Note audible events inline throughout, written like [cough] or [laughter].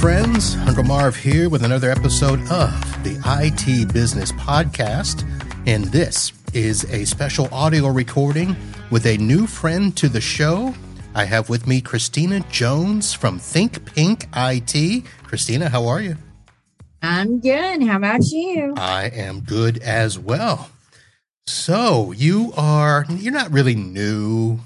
friends. Uncle Marv here with another episode of the IT Business Podcast. And this is a special audio recording with a new friend to the show. I have with me Christina Jones from Think Pink IT. Christina, how are you? I'm good. How about you? I am good as well. So, you are, you're not really new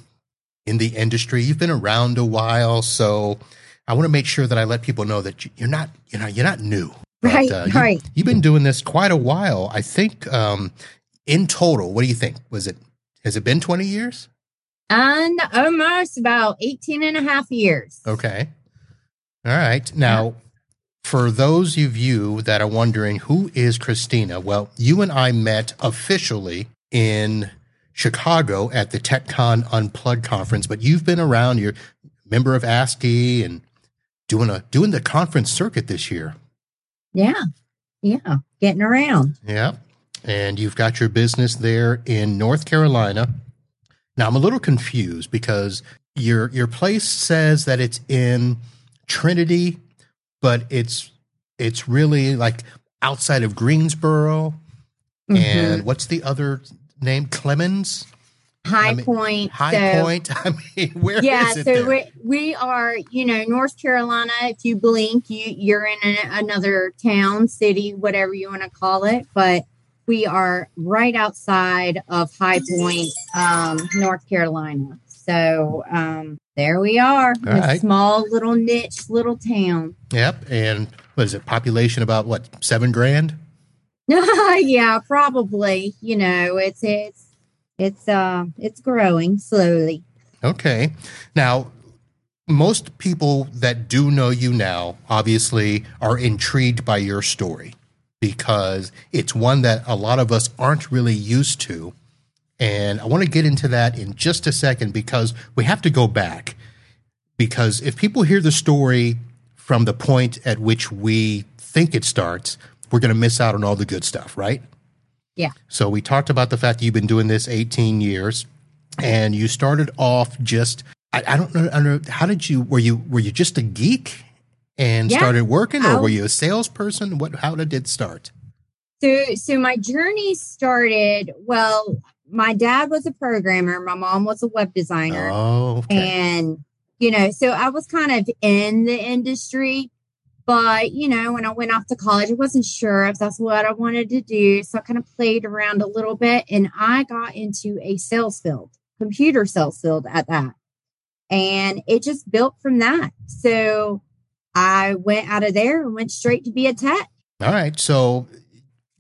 in the industry. You've been around a while. So, I want to make sure that I let people know that you're not, you know, you're not new. But, right, uh, you, right. You've been doing this quite a while. I think um, in total, what do you think? Was it, has it been 20 years? And almost about 18 and a half years. Okay. All right. Now, yeah. for those of you that are wondering who is Christina, well, you and I met officially in Chicago at the TechCon Unplugged conference, but you've been around. You're a member of ASCII and doing a doing the conference circuit this year. Yeah. Yeah. Getting around. Yeah. And you've got your business there in North Carolina. Now I'm a little confused because your your place says that it's in Trinity, but it's it's really like outside of Greensboro. Mm-hmm. And what's the other name? Clemmons? High I mean, Point. High so, Point. [laughs] I mean, where yeah, is it? so we, we are, you know, North Carolina. If you blink, you you're in an, another town, city, whatever you want to call it. But we are right outside of High Point, um, North Carolina. So um, there we are, a right. small little niche little town. Yep. And what is it? Population about what? Seven grand? [laughs] yeah, probably. You know, it's it's it's uh it's growing slowly. Okay. Now, most people that do know you now obviously are intrigued by your story because it's one that a lot of us aren't really used to. And I want to get into that in just a second because we have to go back. Because if people hear the story from the point at which we think it starts, we're going to miss out on all the good stuff, right? Yeah. So we talked about the fact that you've been doing this 18 years and you started off just I, I don't know how did you were you were you just a geek and yeah. started working or were you a salesperson? What how did it start? So so my journey started well my dad was a programmer, my mom was a web designer. Oh, okay. And you know, so I was kind of in the industry but, you know, when I went off to college, I wasn't sure if that's what I wanted to do. So I kind of played around a little bit and I got into a sales field, computer sales field at that. And it just built from that. So I went out of there and went straight to be a tech. All right. So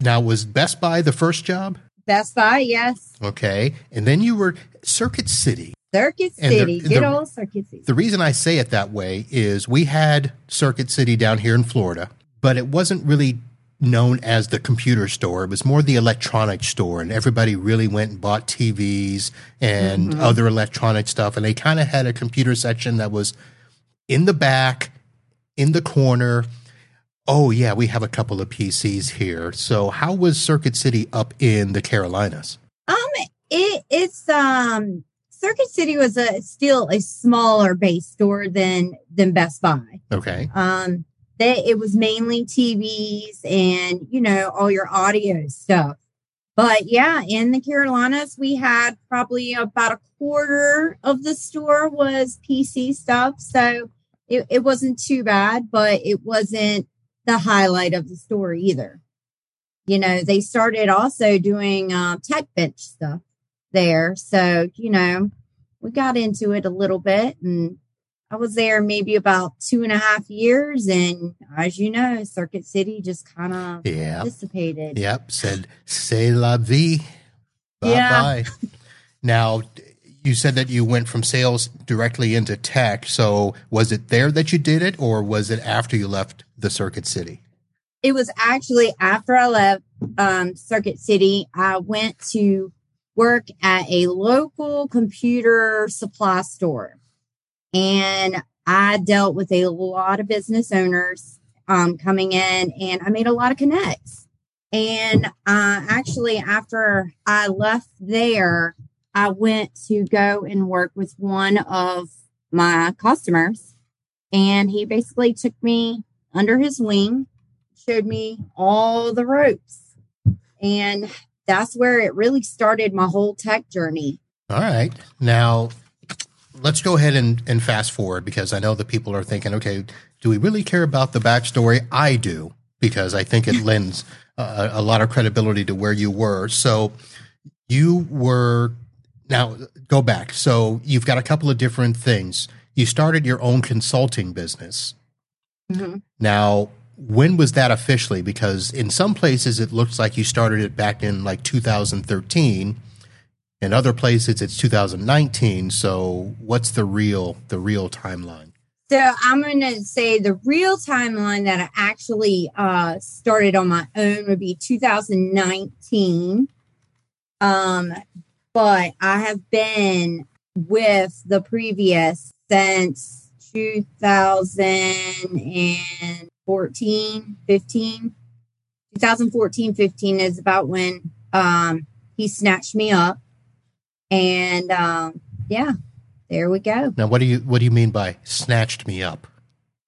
now was Best Buy the first job? Best Buy, yes. Okay. And then you were Circuit City. Circuit City, the, good the, old Circuit City. The reason I say it that way is we had Circuit City down here in Florida, but it wasn't really known as the computer store. It was more the electronic store, and everybody really went and bought TVs and mm-hmm. other electronic stuff. And they kind of had a computer section that was in the back, in the corner. Oh, yeah, we have a couple of PCs here. So, how was Circuit City up in the Carolinas? Um, it, it's um Circuit City was a still a smaller base store than than Best Buy. Okay. Um, they it was mainly TVs and you know all your audio stuff. But yeah, in the Carolinas, we had probably about a quarter of the store was PC stuff. So it, it wasn't too bad, but it wasn't the highlight of the store either. You know, they started also doing uh, tech bench stuff there. So, you know, we got into it a little bit and I was there maybe about two and a half years. And as you know, Circuit City just kind of yep. dissipated. Yep. Said, say la vie. Bye yeah. bye. now, you said that you went from sales directly into tech. So was it there that you did it or was it after you left the Circuit City? It was actually after I left um, Circuit City. I went to work at a local computer supply store. And I dealt with a lot of business owners um, coming in and I made a lot of connects. And uh, actually, after I left there, I went to go and work with one of my customers. And he basically took me under his wing, showed me all the ropes. And that's where it really started my whole tech journey. All right. Now, let's go ahead and, and fast forward because I know that people are thinking, okay, do we really care about the backstory? I do because I think it [laughs] lends a, a lot of credibility to where you were. So you were now go back. So you've got a couple of different things. You started your own consulting business. Mhm. Now, when was that officially? Because in some places it looks like you started it back in like 2013. In other places it's 2019. So what's the real the real timeline? So I'm going to say the real timeline that I actually uh, started on my own would be 2019. Um, but I have been with the previous since 2014, 15. 2014, 15 is about when um, he snatched me up. And um, yeah, there we go. Now what do you what do you mean by snatched me up?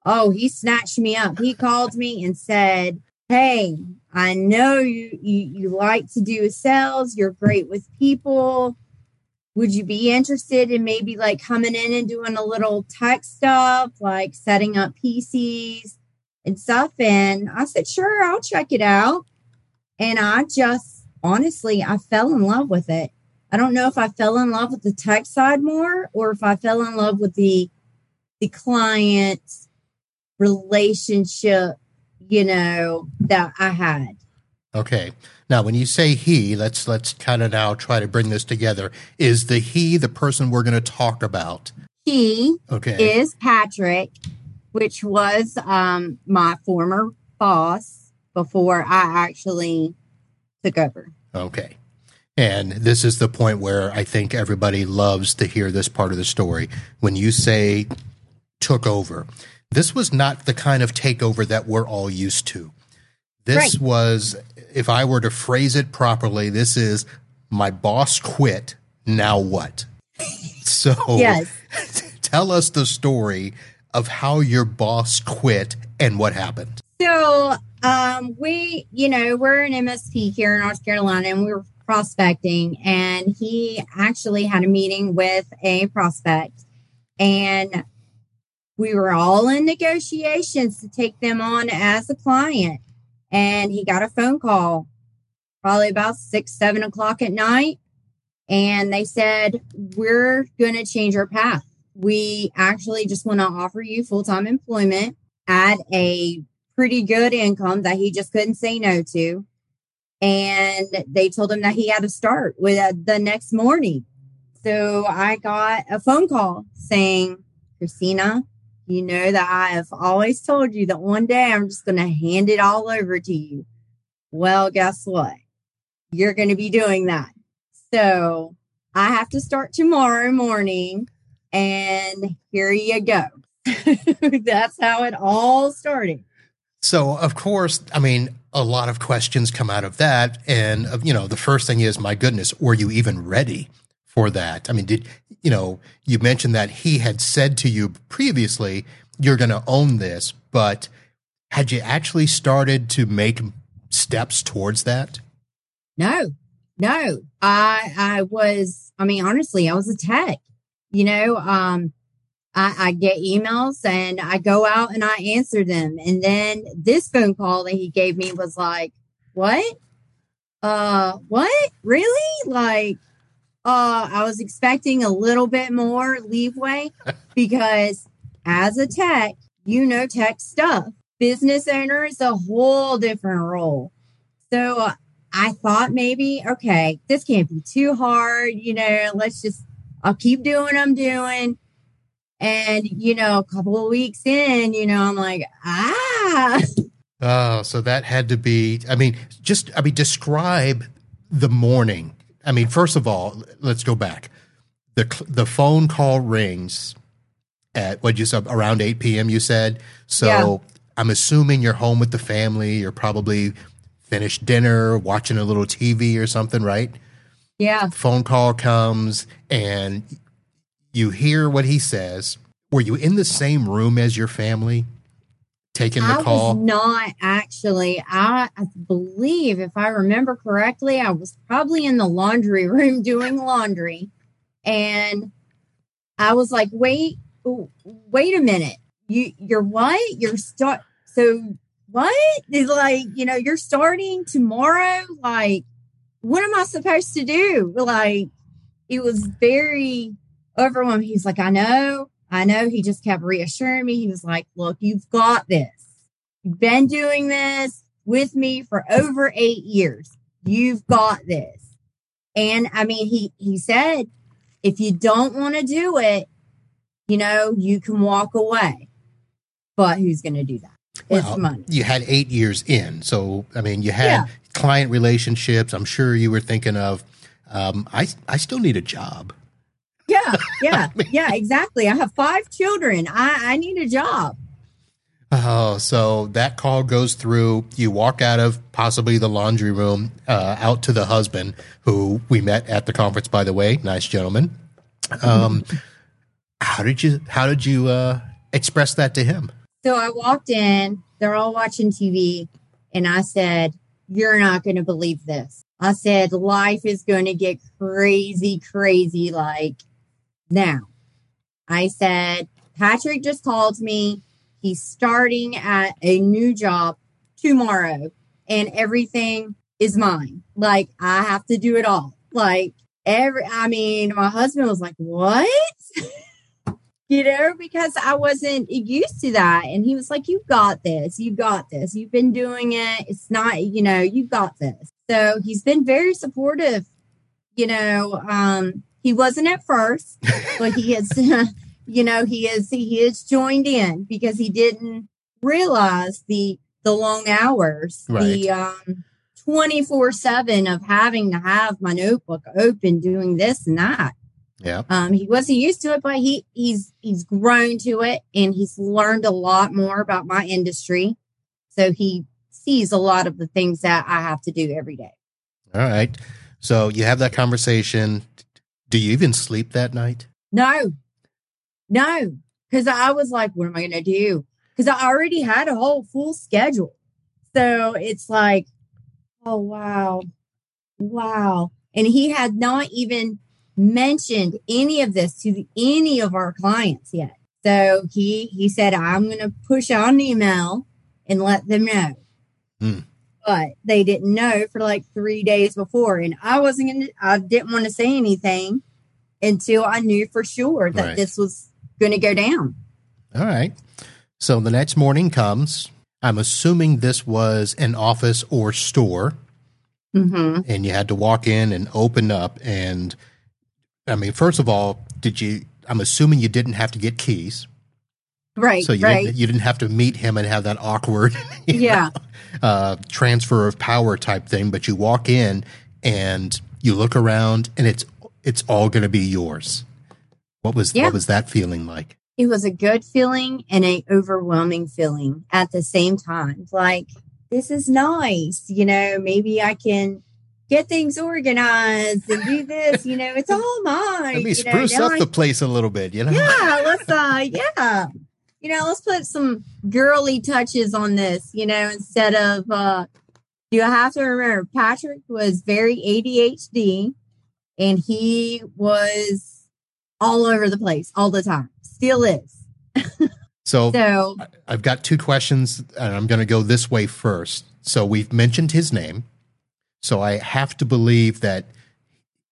Oh, he snatched me up. He called me and said, Hey, I know you, you, you like to do sales. You're great with people. Would you be interested in maybe like coming in and doing a little tech stuff, like setting up PCs and stuff? And I said, Sure, I'll check it out. And I just honestly, I fell in love with it. I don't know if I fell in love with the tech side more or if I fell in love with the the client relationship, you know, that I had. Okay. Now, when you say he, let's let's kind of now try to bring this together. Is the he the person we're going to talk about? He Okay. is Patrick, which was um, my former boss before I actually took over. Okay. And this is the point where I think everybody loves to hear this part of the story. When you say took over, this was not the kind of takeover that we're all used to. This Right. was, if I were to phrase it properly, this is my boss quit. Now what? [laughs] So Yes. [laughs] tell us the story of how your boss quit and what happened. So um, we, you know, we're an MSP here in North Carolina and we were prospecting and he actually had a meeting with a prospect and we were all in negotiations to take them on as a client. And he got a phone call probably about six, seven o'clock at night. And they said, we're going to change our path. We actually just want to offer you full time employment at a pretty good income that he just couldn't say no to. And they told him that he had to start with uh, the next morning. So I got a phone call saying, Christina, you know that I have always told you that one day I'm just going to hand it all over to you. Well, guess what? You're going to be doing that. So I have to start tomorrow morning. And here you go. [laughs] That's how it all started. So, of course, I mean, a lot of questions come out of that. And, uh, you know, the first thing is, my goodness, were you even ready for that? I mean, did, you know, you mentioned that he had said to you previously, you're going to own this, but had you actually started to make steps towards that? No, no. I I was, I mean, honestly, I was a tech. You know, um, I, I get emails and I go out and I answer them. And then this phone call that he gave me was like, What? Uh, what? Really? Like, uh, I was expecting a little bit more leeway [laughs] because as a tech, you know tech stuff. Business owner is a whole different role. So uh, I thought maybe, okay, this can't be too hard. You know, let's just, I'll keep doing what I'm doing. And, you know, a couple of weeks in, you know, I'm like, ah, Oh, so that had to be, I mean, just, I mean, describe the morning. I mean, first of all, let's go back. The, the phone call rings at what you said around 8 p.m. You said so. Yeah. I'm assuming you're home with the family. You're probably finished dinner, watching a little TV or something, right? Yeah. Phone call comes and you hear what he says. Were you in the same room as your family? taking the I call? was not actually. I, I believe, if I remember correctly, I was probably in the laundry [laughs] room doing laundry, and I was like, "Wait, wait a minute! You, you're what? You're start. So what? It's like, you know, you're starting tomorrow. Like, what am I supposed to do? Like, it was very overwhelming. He's like, I know, I know. He just kept reassuring me. He was like, look, you've got this. You've been doing this with me for over eight years. You've got this. And I mean, he, he said, if you don't want to do it, you know, you can walk away. But who's going to do that? It's money. You had eight years in. So, I mean, you had. Client relationships. I'm sure you were thinking of, um, I, I still need a job. Yeah, [laughs] yeah, yeah, exactly. I have five children. I, I need a job. Oh, so that call goes through. You walk out of possibly the laundry room, uh, out to the husband who we met at the conference, by the way. Nice gentleman. Um, [laughs] how did you, how did you, uh, express that to him? So I walked in, they're all watching TV, and I said, You're not going to believe this. I said, Life is going to get crazy, crazy like now. I said, Patrick just called me. He's starting at a new job tomorrow, and everything is mine. Like, I have to do it all. Like, every, I mean, my husband was like, What? [laughs] you know, because I wasn't used to that. And he was like, You got this. You got this. You've been doing it. It's not, you know, you got this. So he's been very supportive. You know, um, he wasn't at first, but he has, [laughs] you know, he is, he is joined in because he didn't realize the, the long hours, the, um, 24 seven of having to have my notebook open doing this and that. Yeah. Um, he wasn't used to it, but he he's he's grown to it and he's learned a lot more about my industry. So he sees a lot of the things that I have to do every day. All right. So you have that conversation. Do you even sleep that night? No, no, because I was like, what am I going to do? Because I already had a whole full schedule. So it's like, oh, wow, wow. And he had not even mentioned any of this to the, any of our clients yet. So he he said, I'm going to push out an email and let them know. Hmm. But they didn't know for like three days before, and I wasn't going to. I didn't want to say anything until I knew for sure that Right. this was going to go down. All right. So the next morning comes. I'm assuming this was an office or store, Mm-hmm. and you had to walk in and open up. And I mean, first of all, did you? I'm assuming you didn't have to get keys, Right, so you right, didn't, you didn't have to meet him and have that awkward, [laughs] yeah, know, uh, transfer of power type thing. But you walk in and you look around, and it's it's all going to be yours. What was Yeah. what was that feeling like? it was a good feeling and a overwhelming feeling at the same time. Like this is nice, you know. Maybe I can get things organized and do this. You know, it's all mine. Let me you know, spruce up I the place a little bit, you know. yeah, let's uh yeah. You know, let's put some girly touches on this, you know, instead of uh you have to remember Patrick was very ADHD and he was all over the place all the time. Still is. [laughs] So So I've got two questions, and I'm going to go this way first. So we've mentioned his name, so I have to believe that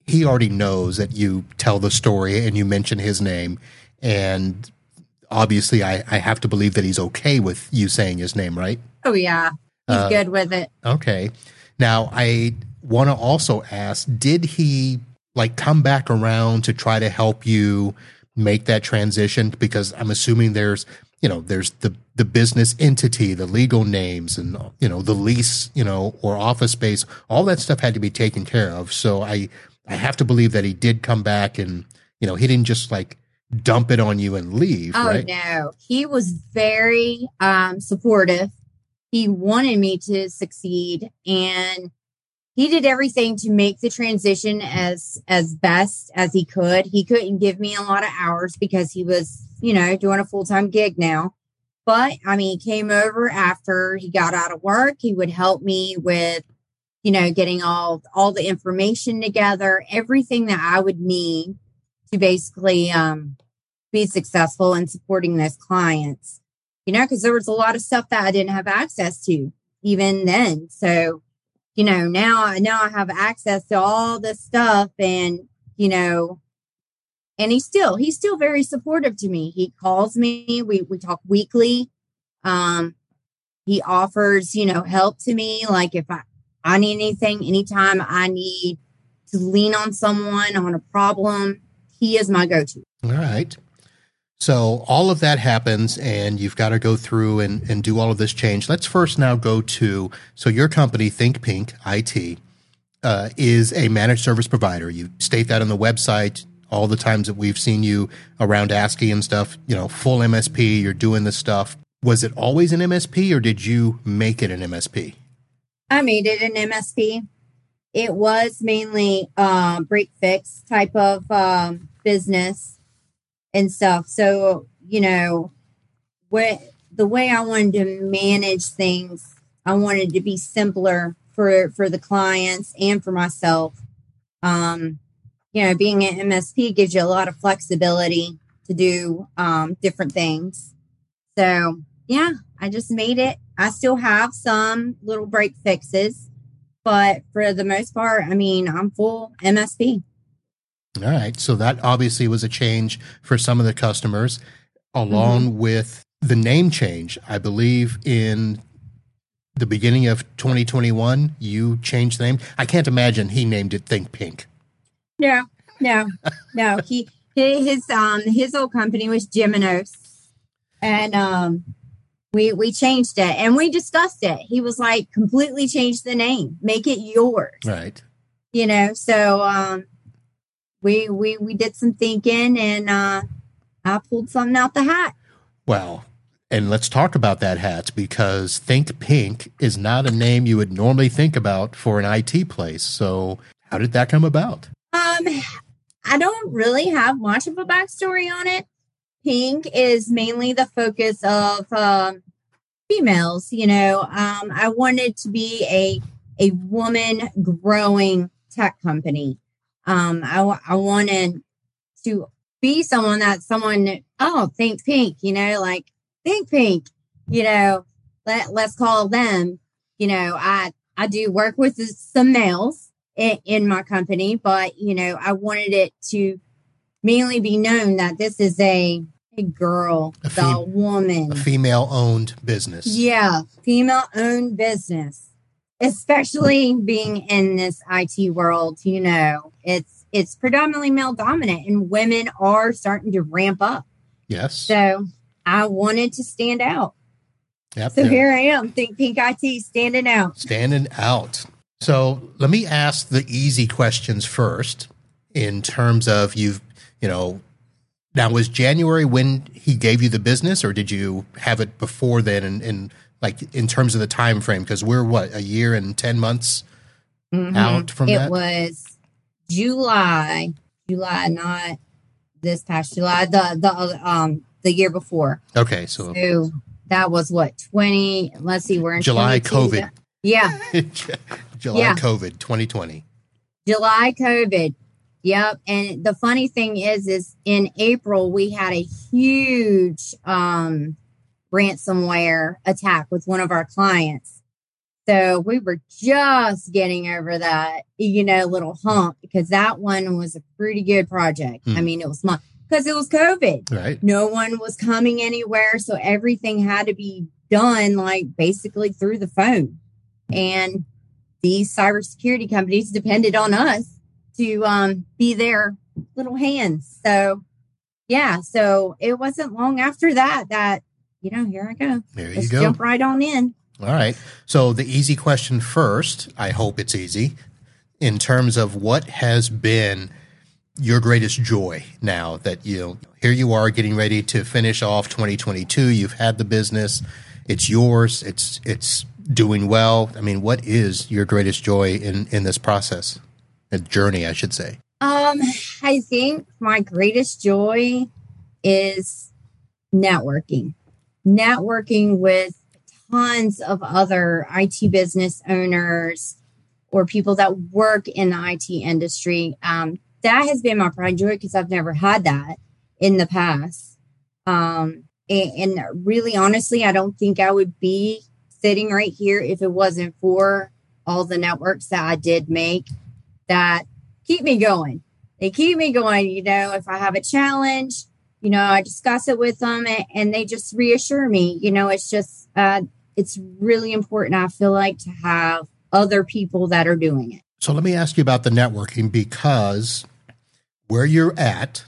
he already knows that you tell the story and you mention his name, and obviously I, I have to believe that he's okay with you saying his name, right? oh yeah. He's Uh, good with it. Okay. Now I want to also ask: Did he like come back around to try to help you make that transition? Because I'm assuming there's, you know, there's the the business entity, the legal names, and you know, the lease, you know, or office space. All that stuff had to be taken care of. So I I have to believe that he did come back and you know he didn't just like dump it on you and leave, Oh right? no. He was very um supportive. He wanted me to succeed and he did everything to make the transition as as best as he could. He couldn't give me a lot of hours because he was, you know, doing a full-time gig now. But I mean, he came over after he got out of work. He would help me with, you know, getting all all the information together, everything that I would need to basically um, be successful in supporting those clients. You know, because there was a lot of stuff that I didn't have access to even then. So, you know, now now I have access to all this stuff, and you know, and he's still he's still very supportive to me. He calls me. We we talk weekly. Um he offers you know help to me. Like if i i need anything anytime i need to lean on someone on a problem he is my go-to. All right so all of that happens and you've got to go through and, and do all of this change let's first now go to so your company think pink it uh, is a managed service provider you state that on the website all the times that we've seen you around ASCII and stuff, you know, full MSP, you're doing this stuff. Was it always an MSP or did you make it an MSP? I made it an MSP. It was mainly uh, break fix type of um, business and stuff. So, you know, what the way I wanted to manage things, I wanted to be simpler for for the clients and for myself. Um, you know, being an MSP gives you a lot of flexibility to do um, different things. So, yeah, I just made it. I still have some little break fixes, but for the most part, I mean, I'm full MSP. All right. So that obviously was a change for some of the customers, along mm-hmm. with the name change. I believe in the beginning of 2021, you changed the name. I can't imagine he named it Think Pink. No, no, no. He, his um his old company was Geminos, and um we we changed it and we discussed it. He was like, completely change the name, make it yours. Right. You know, so um we we we did some thinking and uh I pulled something out the hat. Well, and let's talk about that hat because Think Pink is not a name you would normally think about for an IT place. So, how did that come about? Um, I don't really have much of a backstory on it. Pink is mainly the focus of um, females. You know, um, I wanted to be a a woman growing tech company. Um, I, I wanted to be someone that someone oh think pink. You know, like think pink. You know, let let's call them. You know, I I do work with some males in, in my company, but you know, I wanted it to mainly be known that this is a a girl, a fem- the woman, a female owned business. Yeah, female owned business. Especially being in this IT world, you know, it's it's predominantly male dominant and women are starting to ramp up. Yes. So I wanted to stand out. Yep, so here I am, Think Pink IT standing out. Standing out. So let me ask the easy questions first in terms of you've, you know, now was January when he gave you the business or did you have it before then and, and like in terms of the time frame? Because we're what, a year and 10 months mm-hmm. out from it that? Was July, July, not this past July, the, the, um, the year before. Okay. So, so that was what, 20, let's see, we're in July COVID. Yeah. [laughs] July yeah. COVID 2020. July COVID. Yep. And the funny thing is, is in April, we had a huge um, ransomware attack with one of our clients. So we were just getting over that, you know, little hump because that one was a pretty good project. I hmm. mean, it was not because it was COVID. Right. No one was coming anywhere. So everything had to be done like basically through the phone. And these cybersecurity companies depended on us to um, be their little hands. So, yeah, so it wasn't long after that that, you know, here I go. There you Let's go. Jump right on in. All right. So, the easy question first, I hope it's easy, in terms of what has been your greatest joy now that you know, here you are getting ready to finish off 2022 you've had the business it's yours it's it's doing well? I mean, what is your greatest joy in in this process, a journey, I should say? Um, I think my greatest joy is networking. Networking with tons of other IT business owners or people that work in the IT industry. Um, that has been my pride joy because I've never had that in the past. Um, and, and really, honestly, I don't think I would be sitting right here if it wasn't for all the networks that I did make that keep me going. They keep me going. You know, if I have a challenge, you know, I discuss it with them and, they just reassure me. You know, it's just, uh, it's really important, I feel like, to have other people that are doing it. So let me ask you about the networking because where you're at,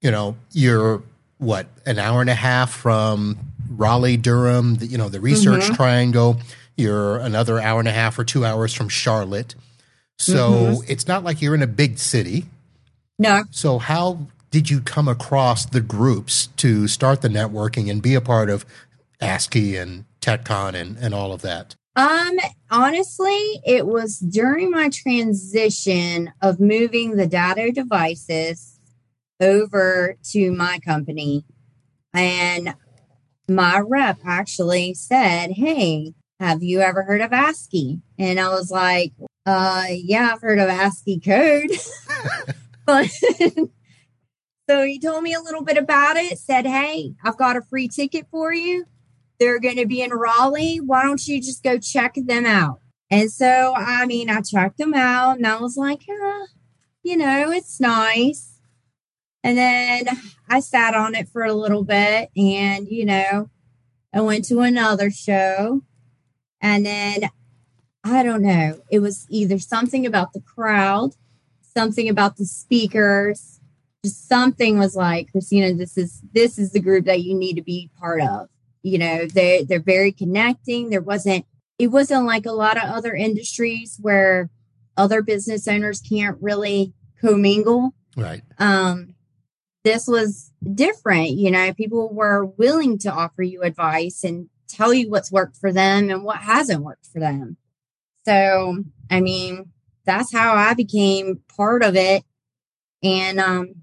you know, you're what, an hour and a half from Raleigh, Durham, the, you know, the research mm-hmm. triangle. You're another hour and a half or two hours from Charlotte. So mm-hmm. it's not like you're in a big city. No. So how did you come across the groups to start the networking and be a part of ASCII and TechCon and, and all of that? Um, honestly, it was during my transition of moving the Datto devices over to my company. And my rep actually said, Hey, have you ever heard of ASCII? And I was like, uh, yeah, I've heard of ASCII code. [laughs] [laughs] but so he told me a little bit about it, said, Hey, I've got a free ticket for you. They're going to be in Raleigh. Why don't you just go check them out? And so, I mean, I checked them out and I was like, eh, you know, it's nice. And then I sat on it for a little bit and, you know, I went to another show. And then I don't know, it was either something about the crowd, something about the speakers, just something was like, Christina, this is this is the group that you need to be part of. You know they they're very connecting. There wasn't it wasn't like a lot of other industries where other business owners can't really commingle. Right. Um this was different you know people were willing to offer you advice and tell you what's worked for them and what hasn't worked for them. So i mean that's how i became part of it. And um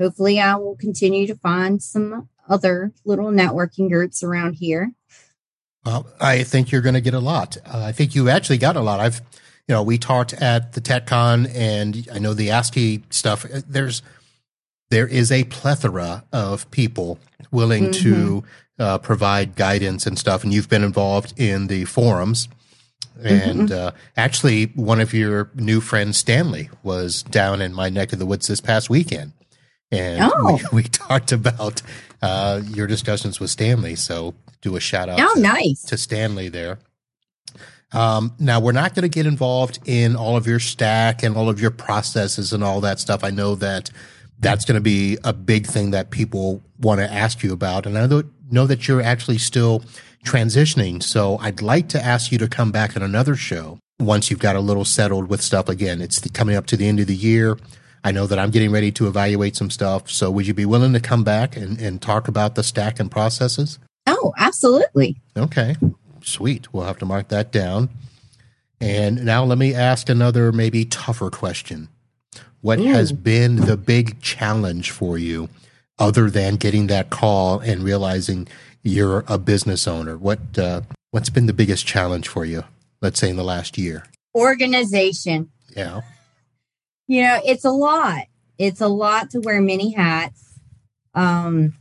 hopefully i will continue to find some other little networking groups around here? Well, I think you're going to get a lot. Uh, I think you actually got a lot. I've, you know, we talked at the TechCon, and I know the ASCII stuff. Uh, there's there is a plethora of people willing mm-hmm. to uh, provide guidance and stuff, and you've been involved in the forums. And mm-hmm. uh, actually, one of your new friends, Stanley, was down in my neck of the woods this past weekend and oh. we, [laughs] we, talked about uh, your discussions with Stanley. So do a shout out. Oh, to, nice to Stanley there. Um, now we're not going to get involved in all of your stack and all of your processes and all that stuff. I know that that's going to be a big thing that people want to ask you about, and I know that you're actually still transitioning. So I'd like to ask you to come back on another show once you've got a little settled with stuff. Again, it's the, coming up to the end of the year. I know that I'm getting ready to evaluate some stuff. So would you be willing to come back and, and talk about the stack and processes? Oh, absolutely. Okay. Sweet. We'll have to mark that down. And now let me ask another maybe tougher question. What Ooh. has been the big challenge for you other than getting that call and realizing you're a business owner? What uh, what's been the biggest challenge for you? Let's say in the last year. Organization. Yeah you know, it's a lot. It's a lot to wear many hats. Um,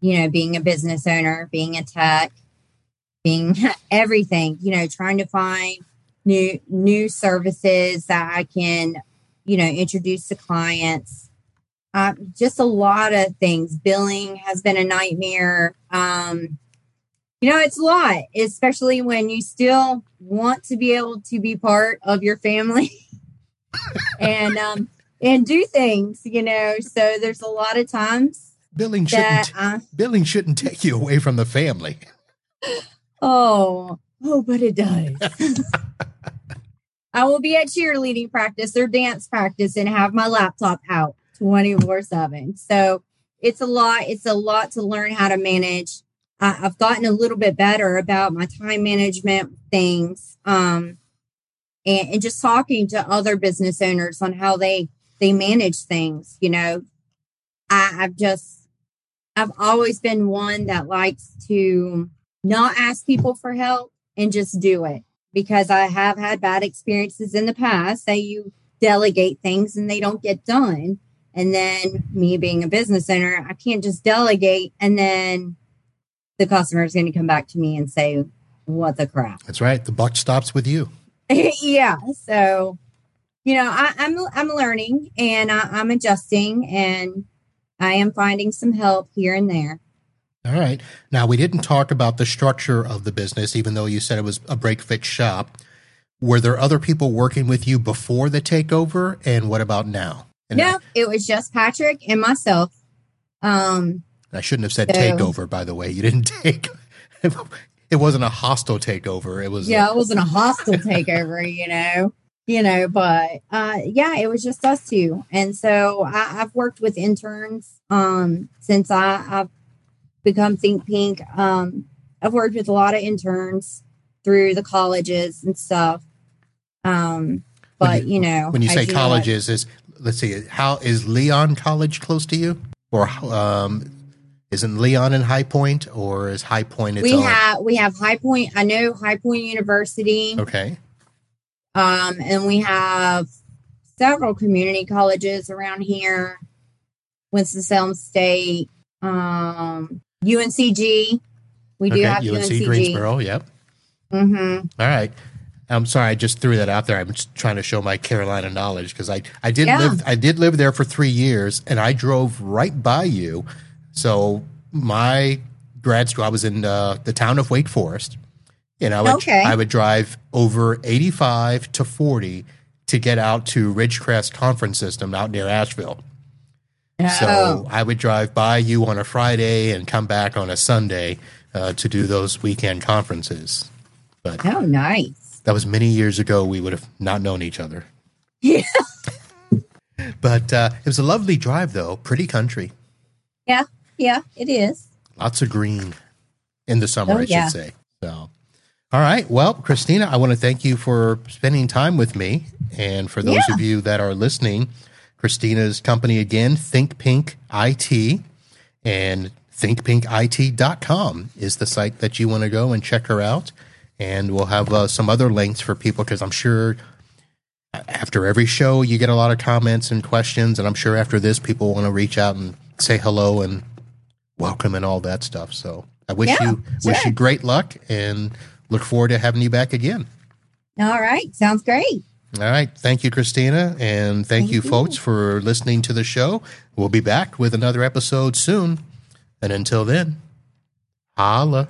you know, being a business owner, being a tech, being [laughs] everything, you know, trying to find new new services that I can, you know, introduce to clients. Uh, just a lot of things. Billing has been a nightmare. Um, you know, it's a lot, especially when you still want to be able to be part of your family. [laughs] and um and do things, you know. So there's a lot of times billing shouldn't uh, billing shouldn't take you away from the family. Oh, oh, but it does. [laughs] I will be at cheerleading practice or dance practice and have my laptop out 24 7. So it's a lot. It's a lot to learn how to manage. I, have gotten a little bit better about my time management things. Um, and, and just talking to other business owners on how they they manage things you know I, i've just I've always been one that likes to not ask people for help and just do it because I have had bad experiences in the past that you delegate things and they don't get done. And then me being a business owner, I can't just delegate and then the customer is going to come back to me and say, What the crap? That's right. The buck stops with you. [laughs] yeah. So, you know, I, am I'm, I'm learning and I, I'm adjusting and I am finding some help here and there. All right. Now we didn't talk about the structure of the business, even though you said it was a break fix shop. Were there other people working with you before the takeover? And what about now? And no, it was just Patrick and myself. Um, I shouldn't have said so, takeover, by the way. You didn't [laughs] take. It wasn't a hostile takeover. It was. Yeah, a, it wasn't a hostile takeover. [laughs] You know, you know, but uh, yeah, it was just us two, and so I, have worked with interns um, since I, I've become Think Pink. Um, I've worked with a lot of interns through the colleges and stuff. Um, but you, you, know, when you say colleges, is let's see, how is Elon College close to you, or um, isn't Elon in High Point, or is High Point its we own? have we have High Point. I know High Point University. Okay. Um, and we have several community colleges around here. Winston Salem State, um, UNCG. We do okay, have UNC UNCG. Greensboro. Yep. Mm-hmm. All right. I'm sorry, I just threw that out there. I'm just trying to show my Carolina knowledge because I, I did yeah. live I did live there for three years and I drove right by you. So my grad school, I was in uh, the town of Wake Forest, and I would okay. I would drive over 85 to 40 to get out to Ridgecrest Conference System out near Asheville. So oh. I would drive by you on a Friday and come back on a Sunday uh, to do those weekend conferences. But oh, nice! That was many years ago. We would have not known each other. Yeah. [laughs] but uh, it was a lovely drive, though. Pretty country. Yeah, yeah, it is. Lots of green in the summer, oh, I should say. So, all right. Well, Christina, I want to thank you for spending time with me, and for those yeah. of you that are listening. Christina's company again, Think Pink IT, and thinkpinkit.com is the site that you want to go and check her out. And we'll have uh, some other links for people because I'm sure after every show you get a lot of comments and questions. And I'm sure after this, people want to reach out and say hello and welcome and all that stuff. So I wish yeah, you sure. wish you great luck and look forward to having you back again. All right. Sounds great. All right. Thank you, Christina. And thank, thank you, you, folks, for listening to the show. We'll be back with another episode soon. And until then, holla.